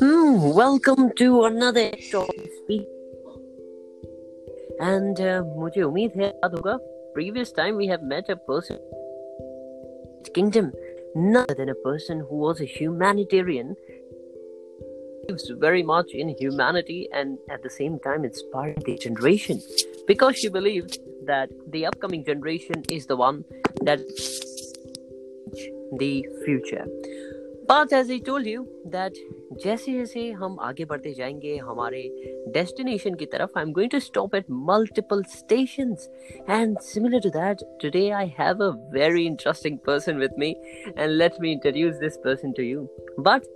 Hmm, welcome to another episode of Speak. And uh, मुझे उम्मीद है याद होगा previous time we have met a person kingdom none other than a person who was a humanitarian believes very much in humanity and at the same time inspiring the generation because she believed that the upcoming generation is the one that the future but as I told you that जैसे जैसे हम आगे बढ़ते जाएंगे हमारे destination की तरफ I am going to stop at multiple stations and similar to that today I have a very interesting person with me and let me introduce this person to you but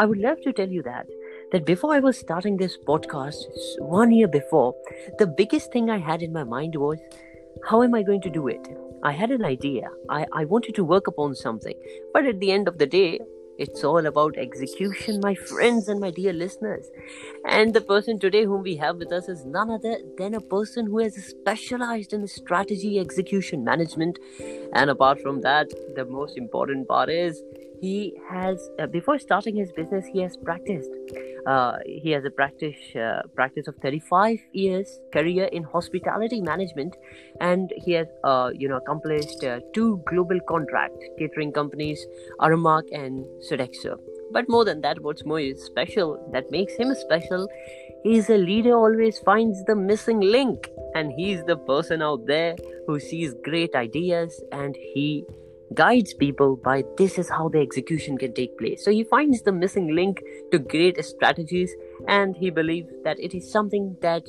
I would love to tell you that that before I was starting this podcast, one year before, the biggest thing I had in my mind was, how am I going to do it? I had an idea. I, I wanted to work upon something. But at the end of the day, it's all about execution, my friends and my dear listeners. And the person today whom we have with us is none other than a person who has specialized in strategy execution management. And apart from that, the most important part is he has uh, before starting his business he has practiced uh, he has a practice uh, practice of 35 years career in hospitality management and he has uh, you know accomplished uh, two global contract catering companies aramark and sodexo. But more than that what's more special that makes him special is a leader always finds the missing link and he's the person out there who sees great ideas and he guides people by this is how the execution can take place. So he finds the missing link to great strategies and he believes that it is something that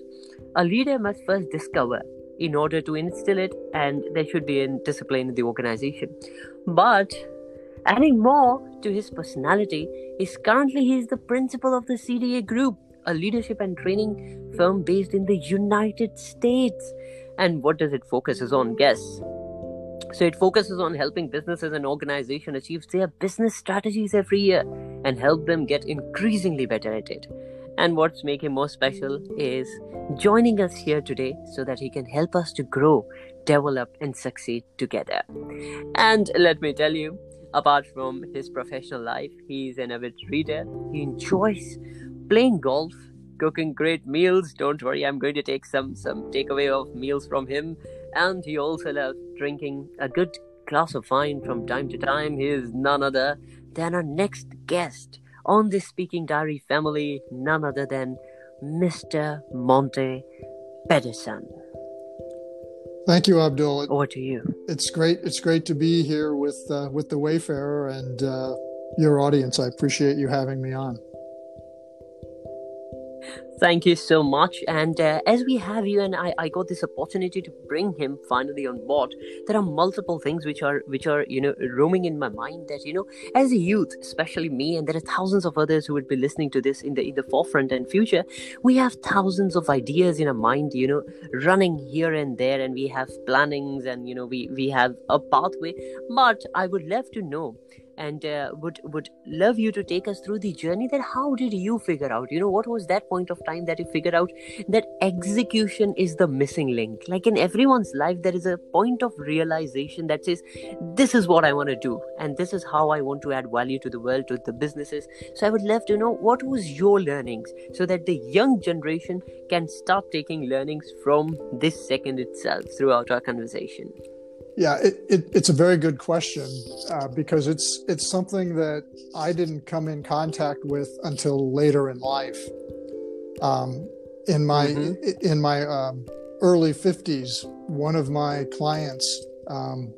a leader must first discover in order to instill it and there should be a discipline in the organization. But adding more to his personality is currently he is the principal of the CDA group, a leadership and training firm based in the United States. And what does it focuses on? Guess so it focuses on helping businesses and organizations achieve their business strategies every year and help them get increasingly better at it. And what's making him more special is joining us here today so that he can help us to grow, develop, and succeed together. And let me tell you, apart from his professional life, he's an avid reader. He enjoys playing golf, cooking great meals. Don't worry, I'm going to take some some takeaway of meals from him and he also loves drinking a good glass of wine from time to time. He is none other than our next guest on the Speaking Diary family, none other than Mr. Monte Pedersen. Thank you, Abdul. Over to you. It's great. It's great to be here with uh, with the Wayfarer and uh, your audience. I appreciate you having me on. Thank you so much. And uh, as we have you, and I, I got this opportunity to bring him finally on board. There are multiple things which are which are you know roaming in my mind. That you know, as a youth, especially me, and there are thousands of others who would be listening to this in the in the forefront and future. We have thousands of ideas in our mind, you know, running here and there, and we have plannings, and you know, we we have a pathway. But I would love to know and uh, would would love you to take us through the journey that how did you figure out? You know what was that point of time that you figured out that execution is the missing link? Like in everyone's life there is a point of realization that says this is what i want to do and this is how i want to add value to the world to the businesses. So i would love to know what was your learnings so that the young generation can start taking learnings from this second itself throughout our conversation yeah, it, it, it's a very good question uh, because it's it's something that I didn't come in contact with until later in life. Um, in my mm-hmm. in my um, early fifties, one of my clients, um,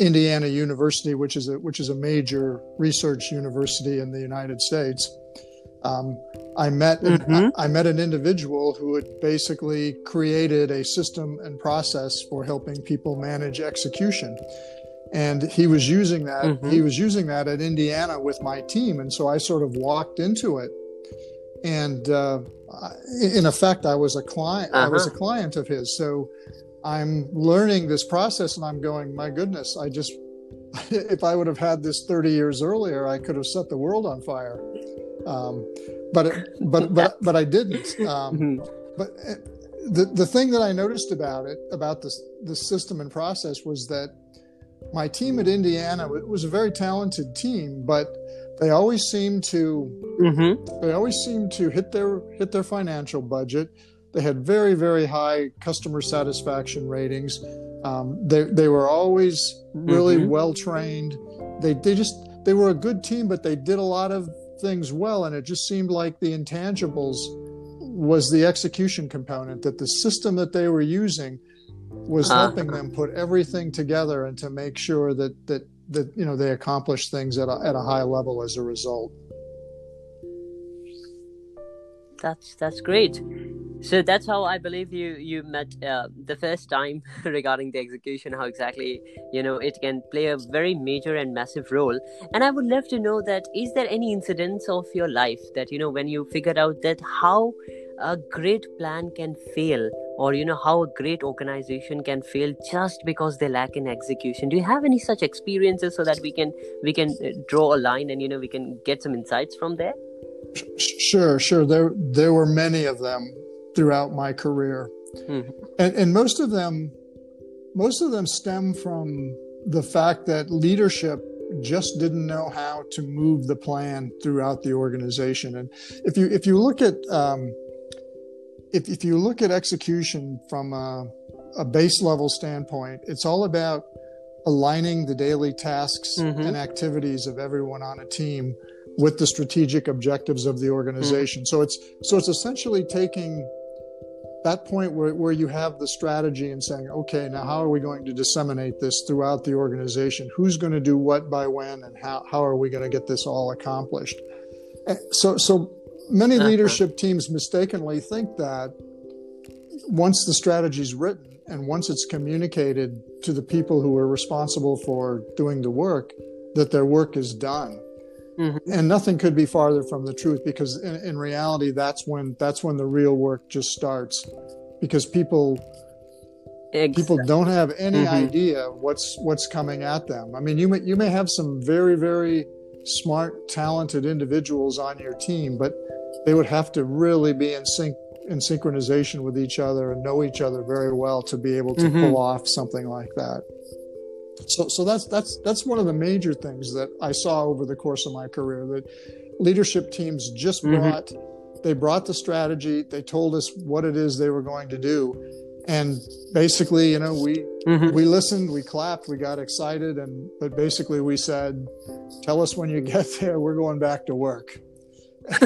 Indiana University, which is a which is a major research university in the United States, um, I met mm-hmm. I, I, met an individual who had basically created a system and process for helping people manage execution, and he was using that. Mm-hmm. He was using that at Indiana with my team, and so I sort of walked into it, and uh, in effect, I was a client. Uh-huh. I was a uh-huh. client of his. So I'm learning this process, and I'm going, my goodness, I just if I would have had this 30 years earlier, I could have set the world on fire. Um, but but but but I didn't. Um, mm-hmm. But uh, the the thing that I noticed about it, about this the system and process, was that my team at Indiana it was a very talented team, but they always seemed to mm-hmm. they always seemed to hit their hit their financial budget. They had very very high customer satisfaction ratings. Um, they they were always really mm-hmm. well trained. They they just they were a good team, but they did a lot of things well, and it just seemed like the intangibles was the execution component that the system that they were using was uh-huh. helping them put everything together and to make sure that that that you know they accomplished things at a, at a high level as a result that's that's great so that's how i believe you you met uh, the first time regarding the execution how exactly you know it can play a very major and massive role. And i would love to know that is there any incidents of your life that you know when you figured out that how a great plan can fail or you know how a great organization can fail just because they lack in execution? Do you have any such experiences so that we can we can uh, draw a line and you know we can get some insights from there? Sure sure. There there were many of them throughout my career mm-hmm. and, and most of them most of them stem from the fact that leadership just didn't know how to move the plan throughout the organization and if you if you look at um, if, if you look at execution from a, a, base level standpoint, it's all about aligning the daily tasks mm-hmm. and activities of everyone on a team with the strategic objectives of the organization. Mm-hmm. So it's so it's essentially taking that point where, where you have the strategy and saying, okay, now how are we going to disseminate this throughout the organization? Who's going to do what by when and how, how are we going to get this all accomplished? Eh, so, so many uh-huh. leadership teams mistakenly think that once the strategy is written and once it's communicated to the people who are responsible for doing the work, that their work is done. Mm-hmm. And nothing could be farther from the truth because in, in, reality, that's when that's when the real work just starts, because people exactly. people don't have any mm-hmm. idea what's what's coming at them. I mean, you may you may have some very very smart, talented individuals on your team, but they would have to really be in sync in synchronization with each other and know each other very well to be able to mm-hmm. pull off something like that. So, so that's that's that's one of the major things that I saw over the course of my career. That leadership teams just mm-hmm. brought they brought the strategy. They told us what it is they were going to do, and basically, you know, we mm-hmm. we listened, we clapped, we got excited, and but basically we said, "Tell us when you get there. We're going back to work."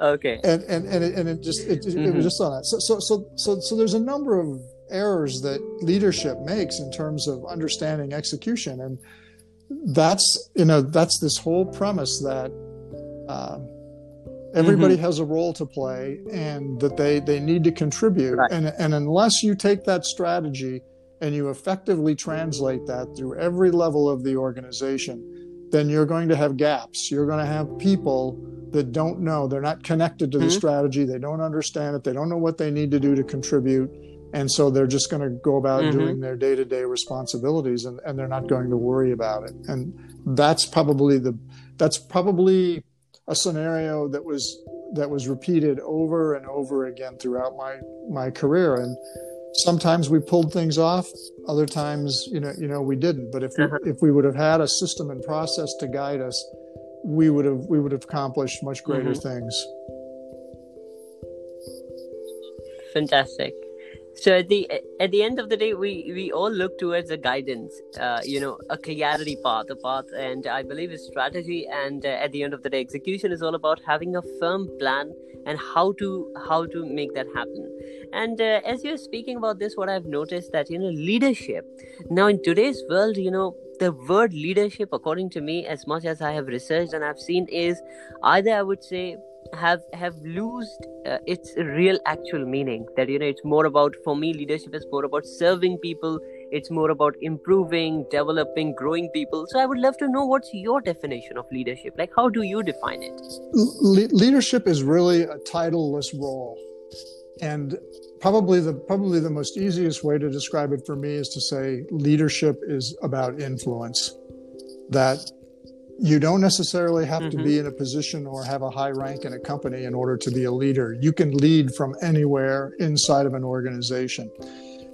okay. And and and it, and it just it, mm-hmm. it was mm-hmm. just on that. So so so so so there's a number of errors that leadership makes in terms of understanding execution, and that's you know that's this whole premise that. Uh, everybody mm-hmm. has a role to play and that they they need to contribute right. and and unless you take that strategy and you effectively translate that through every level of the organization then you're going to have gaps you're going to have people that don't know they're not connected to the mm-hmm. strategy they don't understand it they don't know what they need to do to contribute and so they're just going to go about mm-hmm. doing their day-to-day responsibilities and, and they're not going to worry about it and that's probably the that's probably a scenario that was that was repeated over and over again throughout my my career and sometimes we pulled things off other times you know you know we didn't but if we, uh-huh. if we would have had a system and process to guide us we would have we would have accomplished much greater mm-hmm. things. Fantastic. So at the at the end of the day, we we all look towards a guidance, uh, you know, a clarity path, a path, and I believe a strategy. And uh, at the end of the day, execution is all about having a firm plan and how to how to make that happen. And uh, as you're speaking about this, what I've noticed that you know leadership now in today's world, you know, the word leadership according to me as much as i have researched and i've seen is either i would say have have lost uh, its real actual meaning. That you know it's more about for me leadership is more about serving people. It's more about improving developing growing people. So i would love to know what's your definition of leadership? Like how do you define it? Le- leadership is really a titleless role. And probably the probably the most easiest way to describe it for me is to say leadership is about influence. That you don't necessarily have mm-hmm. to be mm-hmm. in a position or have a high rank in a company in order to be a leader you can lead from anywhere inside of an organization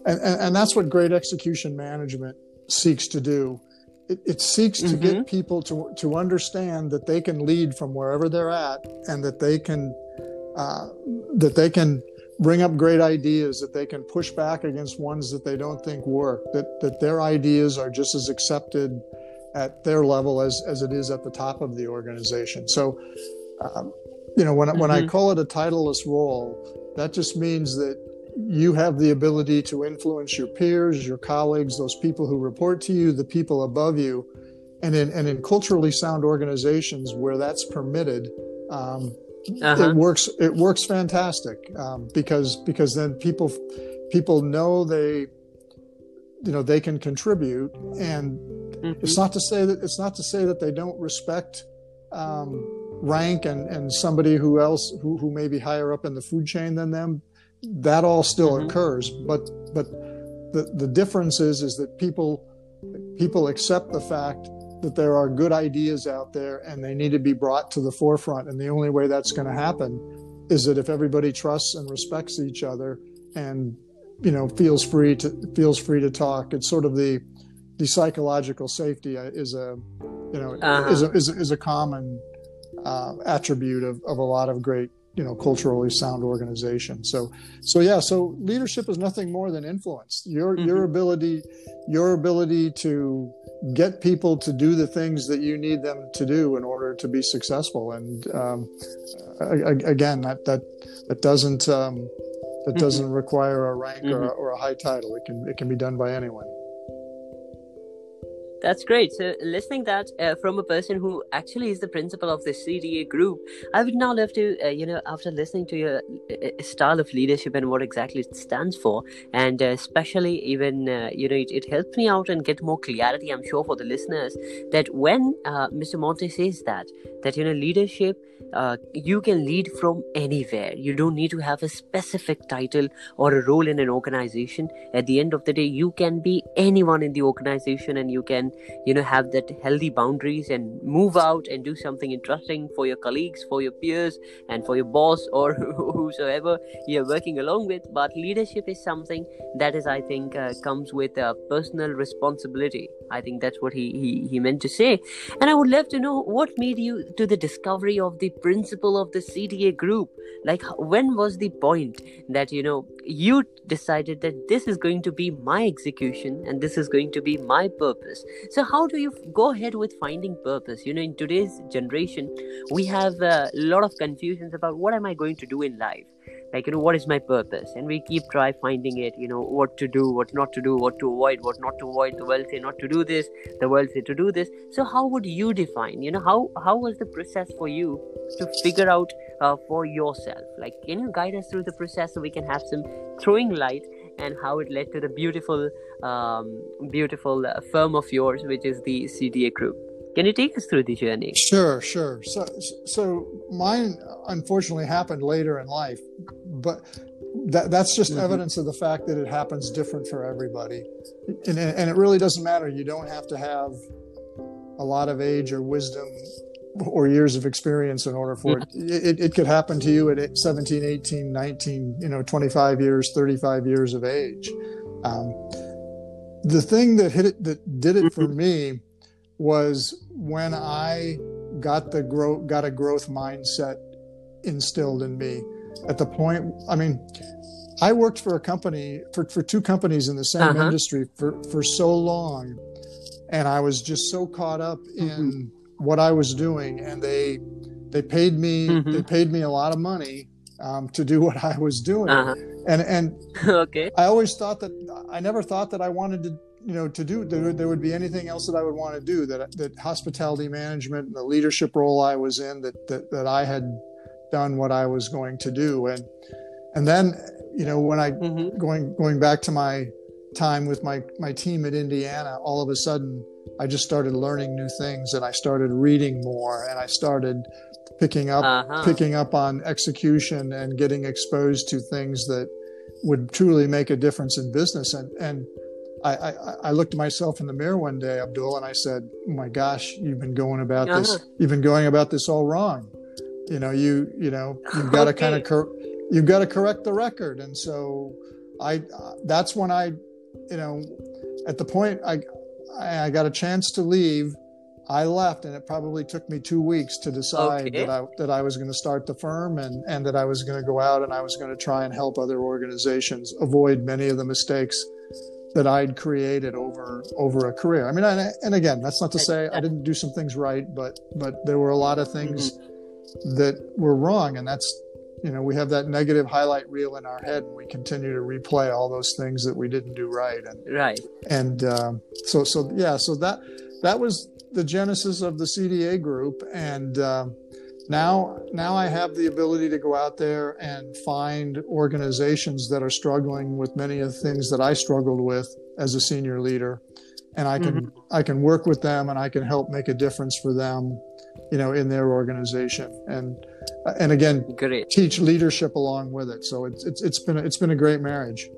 and, and, and that's what great execution management seeks to do. It, it seeks to Mm-hmm. get people to to understand that they can lead from wherever they're at, and that they can uh, that they can bring up great ideas, that they can push back against ones that they don't think work, that that their ideas are just as accepted at their level as as it is at the top of the organization. So, um, you know, when I when I Mhm. call it a titleless role, that just means that you have the ability to influence your peers, your colleagues, those people who report to you, the people above you, and in and in culturally sound organizations where that's permitted. Um, Uh-huh. it works it works fantastic um, because because then people people know they you know they can contribute and Mhm. it's not to say that it's not to say that they don't respect um, rank and and somebody who else who, who may be higher up in the food chain than them that all still Mhm. occurs but but the the difference is is that people people accept the fact that there are good ideas out there and they need to be brought to the forefront and the only way that's going to happen is that if everybody trusts and respects each other and you know feels free to feels free to talk it's sort of the the psychological safety uh, is a you know Uh-huh. is, a, is, a, is a common uh, attribute of, of a lot of great you know culturally sound organizations so so yeah so leadership is nothing more than influence your your Mhm. ability your ability to get people to do the things that you need them to do in order to be successful and um, again that that that doesn't um, that Mhm. doesn't require a rank or, a, Mhm. or a high title it can it can be done by anyone That's great. So, listening that uh, from a person who actually is the principal of the CDA group, I would now love to, uh, you know, after listening to your uh, style of leadership and what exactly it stands for, and uh, especially even, uh, you know, it, it helped me out and get more clarity. I'm sure for the listeners that when uh, Mr. Monte says that, that you know, leadership, uh, you can lead from anywhere. You don't need to have a specific title or a role in an organization. At the end of the day, you can be anyone in the organization, and you can you know have that healthy boundaries and move out and do something interesting for your colleagues for your peers and for your boss or whosoever you're working along with but leadership is something that is i think uh, comes with a personal responsibility i think that's what he, he he meant to say and i would love to know what made you to the discovery of the principal of the cda group. Like when was the point that you know you decided that this is going to be my execution and this is going to be my purpose? So how do you go ahead with finding purpose? You know in today's generation we have a lot of confusions about what am i going to do in life like you know what is my purpose? And we keep try finding it you know what to do what not to do what to avoid what not to avoid the world say not to do this the world say to do this. So how would you define you know how how was the process for you to figure out uh, for yourself? Like can you guide us through the process so we can have some throwing light and how it led to the beautiful um, beautiful uh, firm of yours which is the cda group? Can you take us through the journey? Sure, sure. So, so mine unfortunately happened later in life, but that that's just Mhm. evidence of the fact that it happens different for everybody, and and it really doesn't matter. You don't have to have a lot of age or wisdom or years of experience in order for it. It, it could happen to you at 17, 18, 19, you know, 25 years, 35 years of age. Um, the thing that hit it, that did it for me was when I got the grow got a growth mindset instilled in me at the point I mean I worked for a company for, for two companies in the same Uh-huh. industry for, for so long and I was just so caught up in what I was doing and they they paid me Mhm. they paid me a lot of money um, to do what I was doing uh-huh. and and okay I always thought that I never thought that I wanted to, you know, to do there, there would be anything else that I would want to do. That that hospitality management and the leadership role I was in that that that I had done what I was going to do, and and then you know when I mm-hmm. going going back to my time with my my team at Indiana, all of a sudden I just started learning new things and I started reading more and I started picking up uh-huh. picking up on execution and getting exposed to things that would truly make a difference in business. And and I, I, I looked at myself in the mirror one day, Abdul, and I said, oh "My gosh, you've been going about this. Uh-huh. You've been going about this all wrong. You know, you you know, you've got to Okay. kind of cor- you've got to correct the record." And so I uh, that's when I, you know, at the point I I, got a chance to leave. I left, and it probably took me two weeks to decide Okay. that I that I was going to start the firm and and that I was going to go out and I was going to try and help other organizations avoid many of the mistakes that I'd created over over a career. I mean, and, and again, that's not to say I didn't do some things right, but but there were a lot of things that were wrong, and that's you know we have that negative highlight reel in our head, and we continue to replay all those things that we didn't do right, and Right. and um, so so yeah so that that was the genesis of the cda group. And um, now now i have the ability to go out there and find organizations that are struggling with many of the things that i struggled with as a senior leader and i can mm-hmm. i can work with them and i can help make a difference for them you know in their organization. And and again Great. teach leadership along with it. So it's it's, it's been a, it's been a great marriage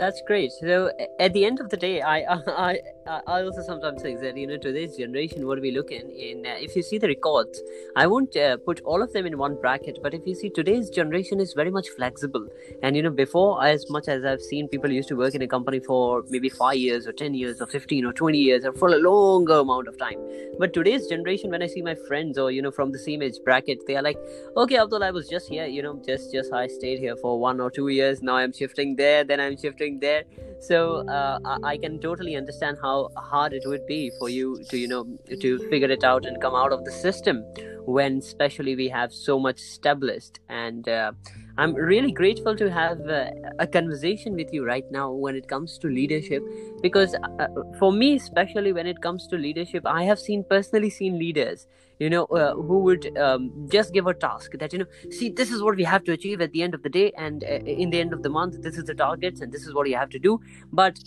That's great. So at the end of the day, I I I also sometimes think that you know today's generation, what we look in in uh, if you see the records, I won't uh, put all of them in one bracket, but if you see today's generation is very much flexible, and you know before as much as I've seen people used to work in a company for maybe five years or ten years or fifteen or twenty years or for a longer amount of time, but today's generation, when I see my friends or you know from the same age bracket, they are like, okay, Abdul, I was just here, you know, just just I stayed here for one or two years. Now I'm shifting there, then I'm shifting there. So uh, I, I can totally understand how hard it would be for you to you know to figure it out and come out of the system when especially we have so much established and. Uh, I'm really grateful to have uh, a conversation with you right now when it comes to leadership because uh, for me especially when it comes to leadership I have seen personally seen leaders you know uh, who would um, just give a task that you know see this is what we have to achieve at the end of the day and uh, in the end of the month this is the targets and this is what you have to do. But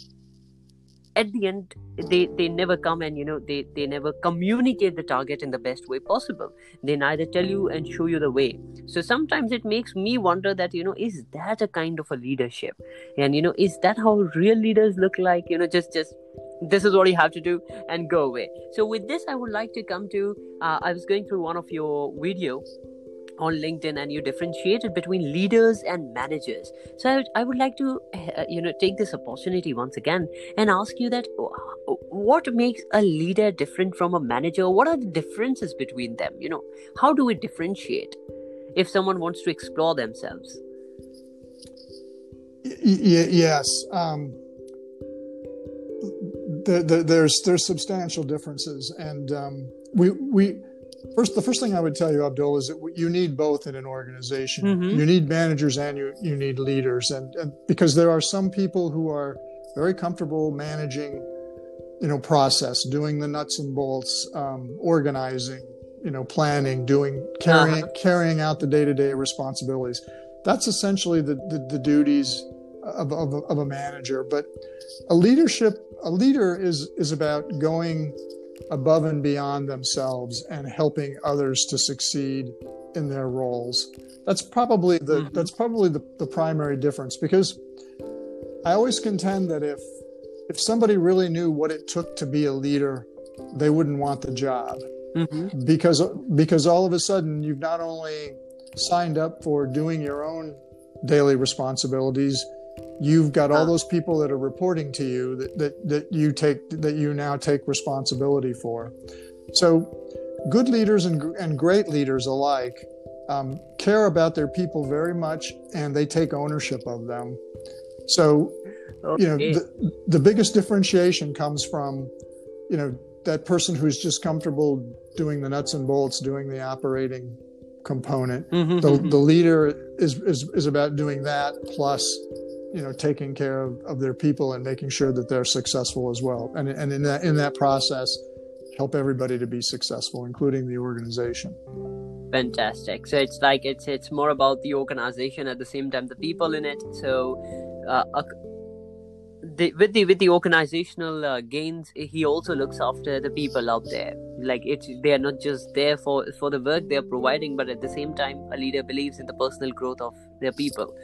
at the end they they never come and you know they they never communicate the target in the best way possible. They neither tell you and show you the way. So sometimes it makes me wonder that you know is that a kind of a leadership? And you know is that how real leaders look like? You know just just this is what you have to do and go away. So with this i would like to come to uh, i was going through one of your video on linkedin and you differentiated between leaders and managers. So i would, I would like to uh, you know take this opportunity once again and ask you that what makes a leader different from a manager? What are the differences between them? You know how do we differentiate if someone wants to explore themselves? Y- yes. Um, the, the, there's there's substantial differences, and um, we we first the first thing I would tell you, Abdul, is that you need both in an organization. Mhm. You need managers and you you need leaders, and, and because there are some people who are very comfortable managing, you know, process, doing the nuts and bolts, um, organizing, you know, planning, doing carrying Uh-huh. carrying out the day to day responsibilities. That's essentially the the, the duties of, of, of a manager. But a leadership a leader is is about going above and beyond themselves and helping others to succeed in their roles. That's probably the Mhm. that's probably the, the primary difference because I always contend that if if somebody really knew what it took to be a leader, they wouldn't want the job mm-hmm. because because all of a sudden you've not only signed up for doing your own daily responsibilities you've got all those people that are reporting to you that, that that you take that you now take responsibility for. So good leaders and, and great leaders alike um, care about their people very much and they take ownership of them. So you know the, the biggest differentiation comes from you know that person who's just comfortable doing the nuts and bolts doing the operating component. Mhm, the, mhm. the leader is, is is about doing that plus you know taking care of, of their people and making sure that they're successful as well. And, and in that in that process help everybody to be successful including the organization. Fantastic. So it's like it's it's more about the organization at the same time the people in it. So uh, a- the, with the with the organizational uh, gains he also looks after the people out there. Like it's they are not just there for for the work they are providing but at the same time a leader believes in the personal growth of their people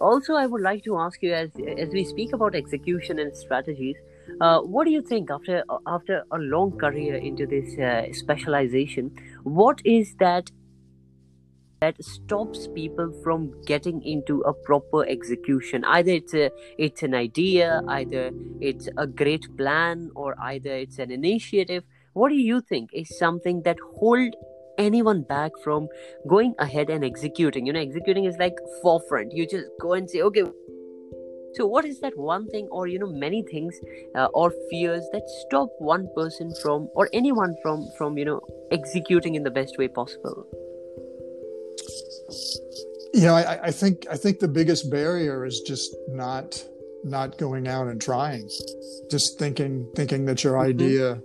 also i would like to ask you as as we speak about execution and strategies uh, what do you think after after a long career into this uh, specialization what is that that stops people from getting into a proper execution? Either it's a it's an idea either it's a great plan or either it's an initiative. What do you think is something that hold anyone back from going ahead and executing. You know executing is like forefront. You just go and say okay. So what is that one thing or you know many things uh, or fears that stop one person from or anyone from from you know executing in the best way possible? You know I, I think i think the biggest barrier is just not not going out and trying. Just thinking thinking that your mm-hmm. idea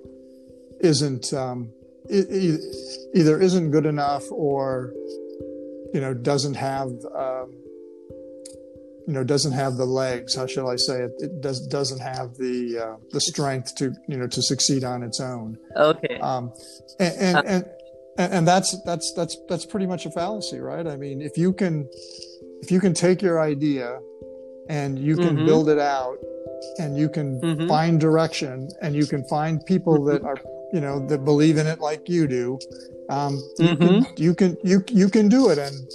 isn't um, either isn't good enough or you know doesn't have um, you know doesn't have the legs how shall i say it? It does doesn't have the uh, the strength to you know to succeed on its own. Okay. Um and and, uh, and and that's that's that's that's pretty much a fallacy right? I mean if you can if you can take your idea and you can mm-hmm. build it out and you can mm-hmm. find direction and you can find people that are you know that believe in it like you do um, mm-hmm. you, can, you can you you can do it and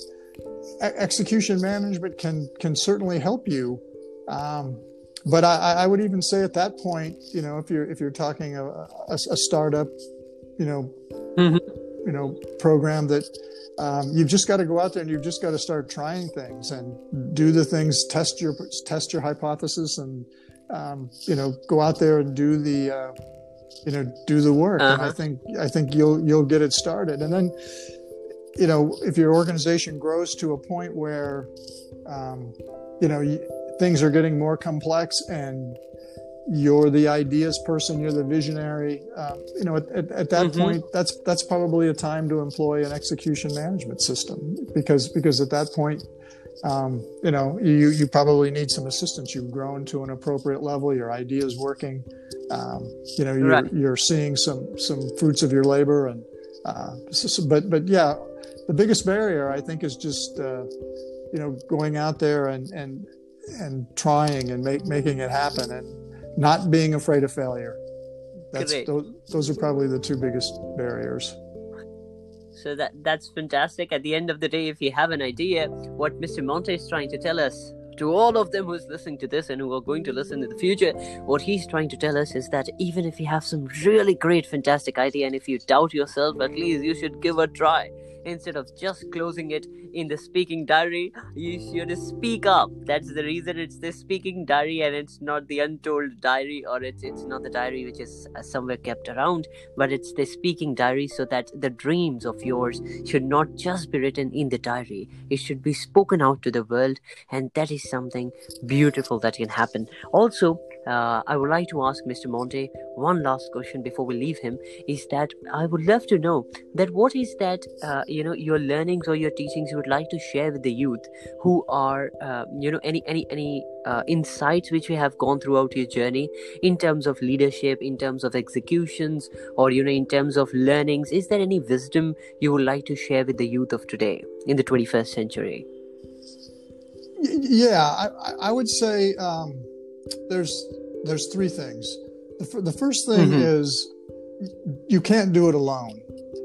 execution management can can certainly help you. Um, but I, I, would even say at that point, you know, if you're if you're talking a, a, a startup, you know, mm-hmm. you know, program that um, you've just got to go out there and you've just got to start trying things and do the things, test your test your hypothesis, and um, you know, go out there and do the uh, you know do the work. Uh-huh. And I uh-huh. think I think you'll you'll get it started, and then you know, if your organization grows to a point where, um, you know, things are getting more complex and you're the ideas person, you're the visionary, um, you know, at, at, at that mm-hmm. point, that's that's probably a time to employ an execution management system because because at that point, um, you know, you you probably need some assistance. You've grown to an appropriate level. Your ideas working. Um, you know, you're right. you're seeing some some fruits of your labor, and uh, so, but but yeah, the biggest barrier, I think, is just uh, you know going out there and and and trying and make, making it happen and not being afraid of failure. That's those, those are probably the two biggest barriers. So that that's fantastic. At the end of the day, if you have an idea, what Mr. Monte is trying to tell us to all of them who's listening to this and who are going to listen in the future, what he's trying to tell us is that even if you have some really great, fantastic idea, and if you doubt yourself, at least you should give a try instead of just closing it in the speaking diary you should speak up. That's the reason it's the speaking diary and it's not the untold diary or it's it's not the diary which is uh, somewhere kept around but it's the speaking diary so that the dreams of yours should not just be written in the diary. It should be spoken out to the world and that is something beautiful that can happen. Also uh, I would like to ask Mr. Monte one last question before we leave him. Is that I would love to know that what is that uh, you know your learnings or your teachings you would like to share with the youth who are uh, you know any any any uh, insights which we have gone throughout your journey in terms of leadership, in terms of executions, or you know in terms of learnings. Is there any wisdom you would like to share with the youth of today in the 21st century? Yeah, I, I would say. Um there's there's three things. The, the first thing mm-hmm. is you can't do it alone.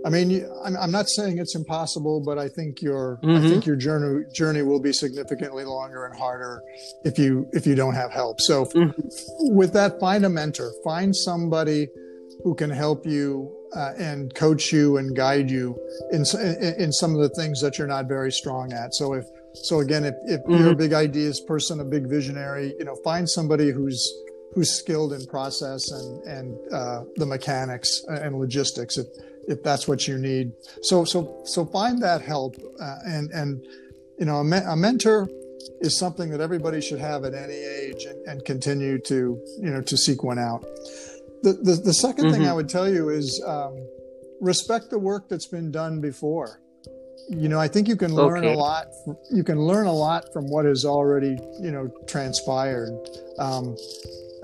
I mean, you, I'm, I'm, not saying it's impossible, but I think your mm-hmm. I think your journey journey will be significantly longer and harder if you if you don't have help. So, mm-hmm. with that, find a mentor. Find somebody who can help you uh, and coach you and guide you in, in, in some of the things that you're not very strong at. So if so again, if, if mm-hmm. you're a big ideas person, a big visionary, you know, find somebody who's who's skilled in process and and uh, the mechanics and logistics if if that's what you need. So so so find that help uh, and and you know a, me- a, mentor is something that everybody should have at any age and, and continue to you know to seek one out. The the, the 2nd mm-hmm. thing I would tell you is um, respect the work that's been done before you know i think you can learn okay. a lot you can learn a lot from what has already you know transpired. Um,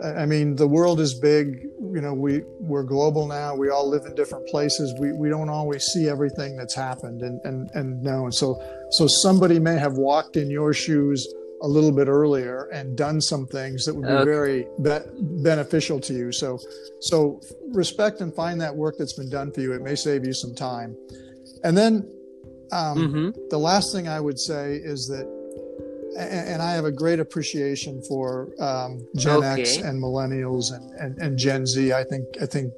i mean the world is big. You know we we're global now. We all live in different places. We we don't always see everything that's happened and and and know and so so somebody may have walked in your shoes a little bit earlier and done some things that would be okay. very be- beneficial to you. So so respect and find that work that's been done for you. It may save you some time. And then um, Mm-hmm. the last thing I would say is that, and, and I have a great appreciation for um, Gen X and millennials and, and, and Gen Z. I think I think,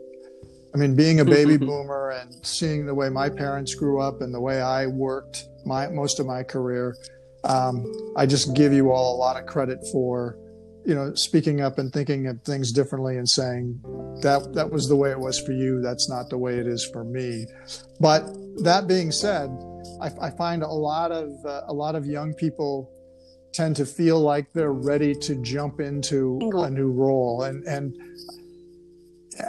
I mean, being a baby boomer and seeing the way my parents grew up and the way I worked my most of my career, um, I just give you all a lot of credit for, you know, speaking up and thinking of things differently and saying that that was the way it was for you. That's not the way it is for me. But that being said, I, I find a lot of uh, a lot of young people tend to feel like they're ready to jump into a new role, and and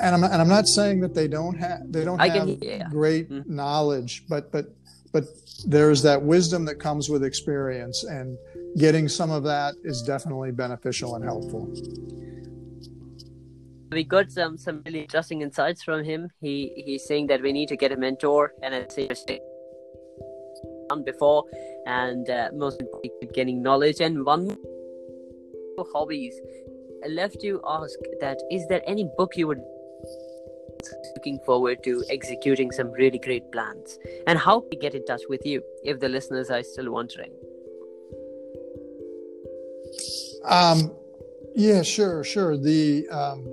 and I'm and I'm not saying that they don't have they don't I have can- yeah. great Mhm. knowledge, but but but there's that wisdom that comes with experience, and getting some of that is definitely beneficial and helpful. we got some some really interesting insights from him. He he's saying that we need to get a mentor and a done before, and uh, most importantly, getting knowledge. And one hobbies. I left to ask that is there any book you would looking forward to executing some really great plans, and how we get in touch with you if the listeners are still wondering? Um, yeah, sure, sure. The um,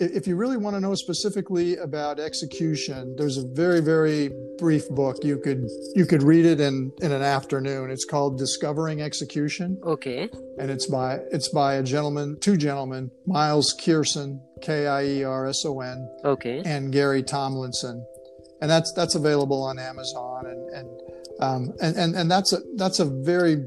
if you really want to know specifically about execution, there's a very, very brief book. You could you could read it in in an afternoon. It's called Discovering Execution, Okay. and it's by it's by a gentleman, two gentlemen, Miles Kierson, K I E R S O N, Okay. and Gary Tomlinson, and that's that's available on Amazon, and and um, and, and and that's a that's a very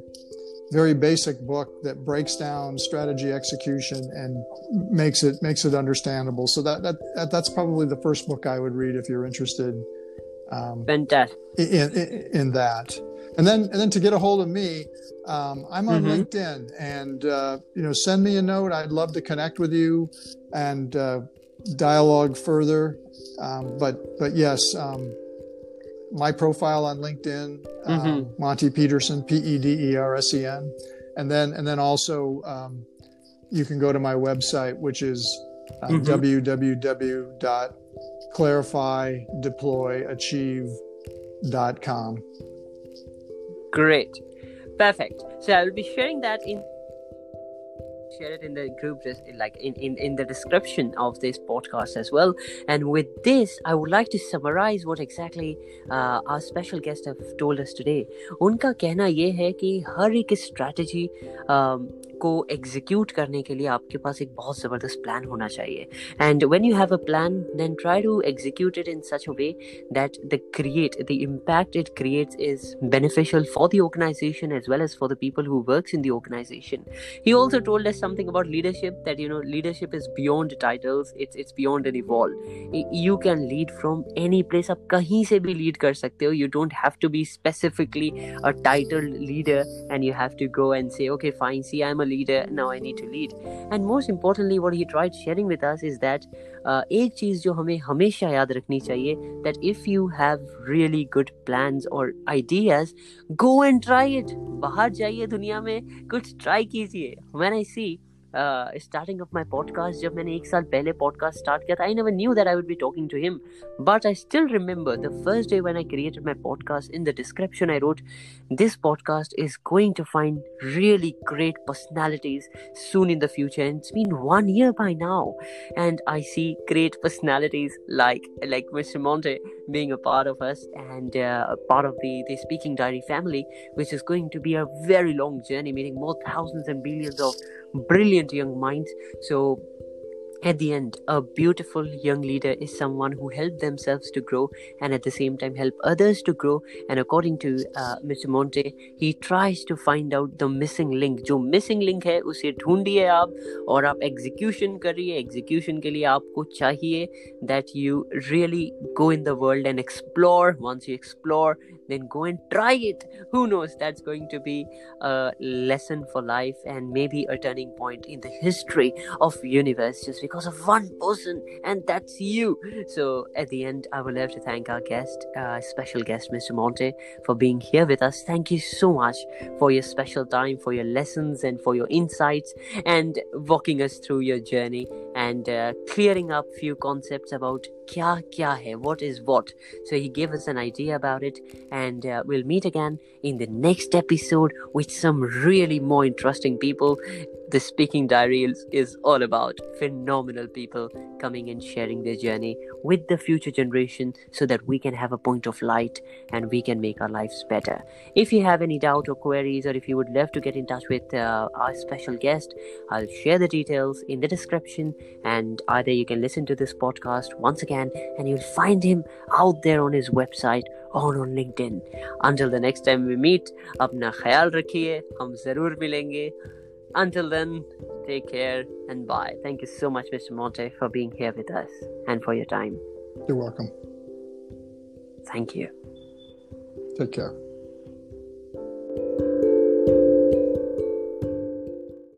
very basic book that breaks down strategy execution and makes it makes it understandable. So that that, that that's probably the first book I would read if you're interested um, in, in in that. And then and then to get a hold of me, um, I'm on Mhm. LinkedIn, and uh, you know send me a note. I'd love to connect with you and uh, dialogue further. Um, but but yes, um, my profile on LinkedIn, um, Monte Pedersen, P E D E R S E N, and then and then also um, you can go to my website, which is uh, Mhm. www.clarifydeployachieve.com. Great. Perfect. So I will be sharing that in share it in the group like in, in in the description of this podcast as well. And with this i would like to summarize what exactly uh, our special guest have told us today. Unka kehna ye hai ki har ek strategy um, को execute करने के लिए आपके पास एक बहुत ज़बरदस्त plan होना चाहिए। And when you have a plan then try to execute it in such a way that the create the impact it creates is beneficial for the organisation as well as for the people who work in the organisation he also told us something about leadership that you know leadership is beyond titles it's it's beyond any wall you can lead from any place आप कहीं से भी lead कर सकते हो you don't have to be specifically a title leader and you have to go and say okay fine see I am a leader now I need to lead and most importantly what he tried sharing with us is that uh, एक चीज़ जो हमें हमेशा याद रखनी चाहिए that if you have really good plans or ideas go and try it बाहर जाइए दुनिया में कुछ ट्राई कीजिए when I see uh, starting of my podcast जब मैंने एक साल पहले podcast start किया था I never knew that I would be talking to him but I still remember the first day when I created my podcast in the description I wrote this podcast is going to find really great personalities soon in the future and it's been one year by now and I see great personalities like like Mr. Monte being a part of us and uh, a part of the the Speaking Diary family, which is going to be a very long journey, meeting more thousands and billions of brilliant young minds. So. At the end, a beautiful young leader is someone who helped themselves to grow and at the same time help others to grow. And according to uh, Mr. Monte, he tries to find out the missing link. जो missing link है उसे ढूंढिए आप और आप execution करिए execution के लिए आपको चाहिए that you really go in the world and explore once you explore then go and try it. Who knows? That's going to be a lesson for life and maybe a turning point in the history of universe just because of one person and that's you. So at the end i would love to thank our guest uh, special guest mr monte for being here with us. Thank you so much for your special time for your lessons and for your insights and walking us through your journey and uh, clearing up few concepts about kya kya hai, what is what. So he gave us an idea about it, and uh, we'll meet again in the next episode with some really more interesting people the speaking diary is, all about phenomenal people coming and sharing their journey with the future generation so that we can have a point of light and we can make our lives better. If you have any doubt or queries or if you would love to get in touch with uh, our special guest i'll share the details in the description and either you can listen to this podcast once again and you'll find him out there on his website or on linkedin. Until the next time we meet apna khayal rakhiye hum zarur milenge until then, take care and bye. Thank you so much, Mr. Monte, for being here with us and for your time. You're welcome. Thank you. Take care.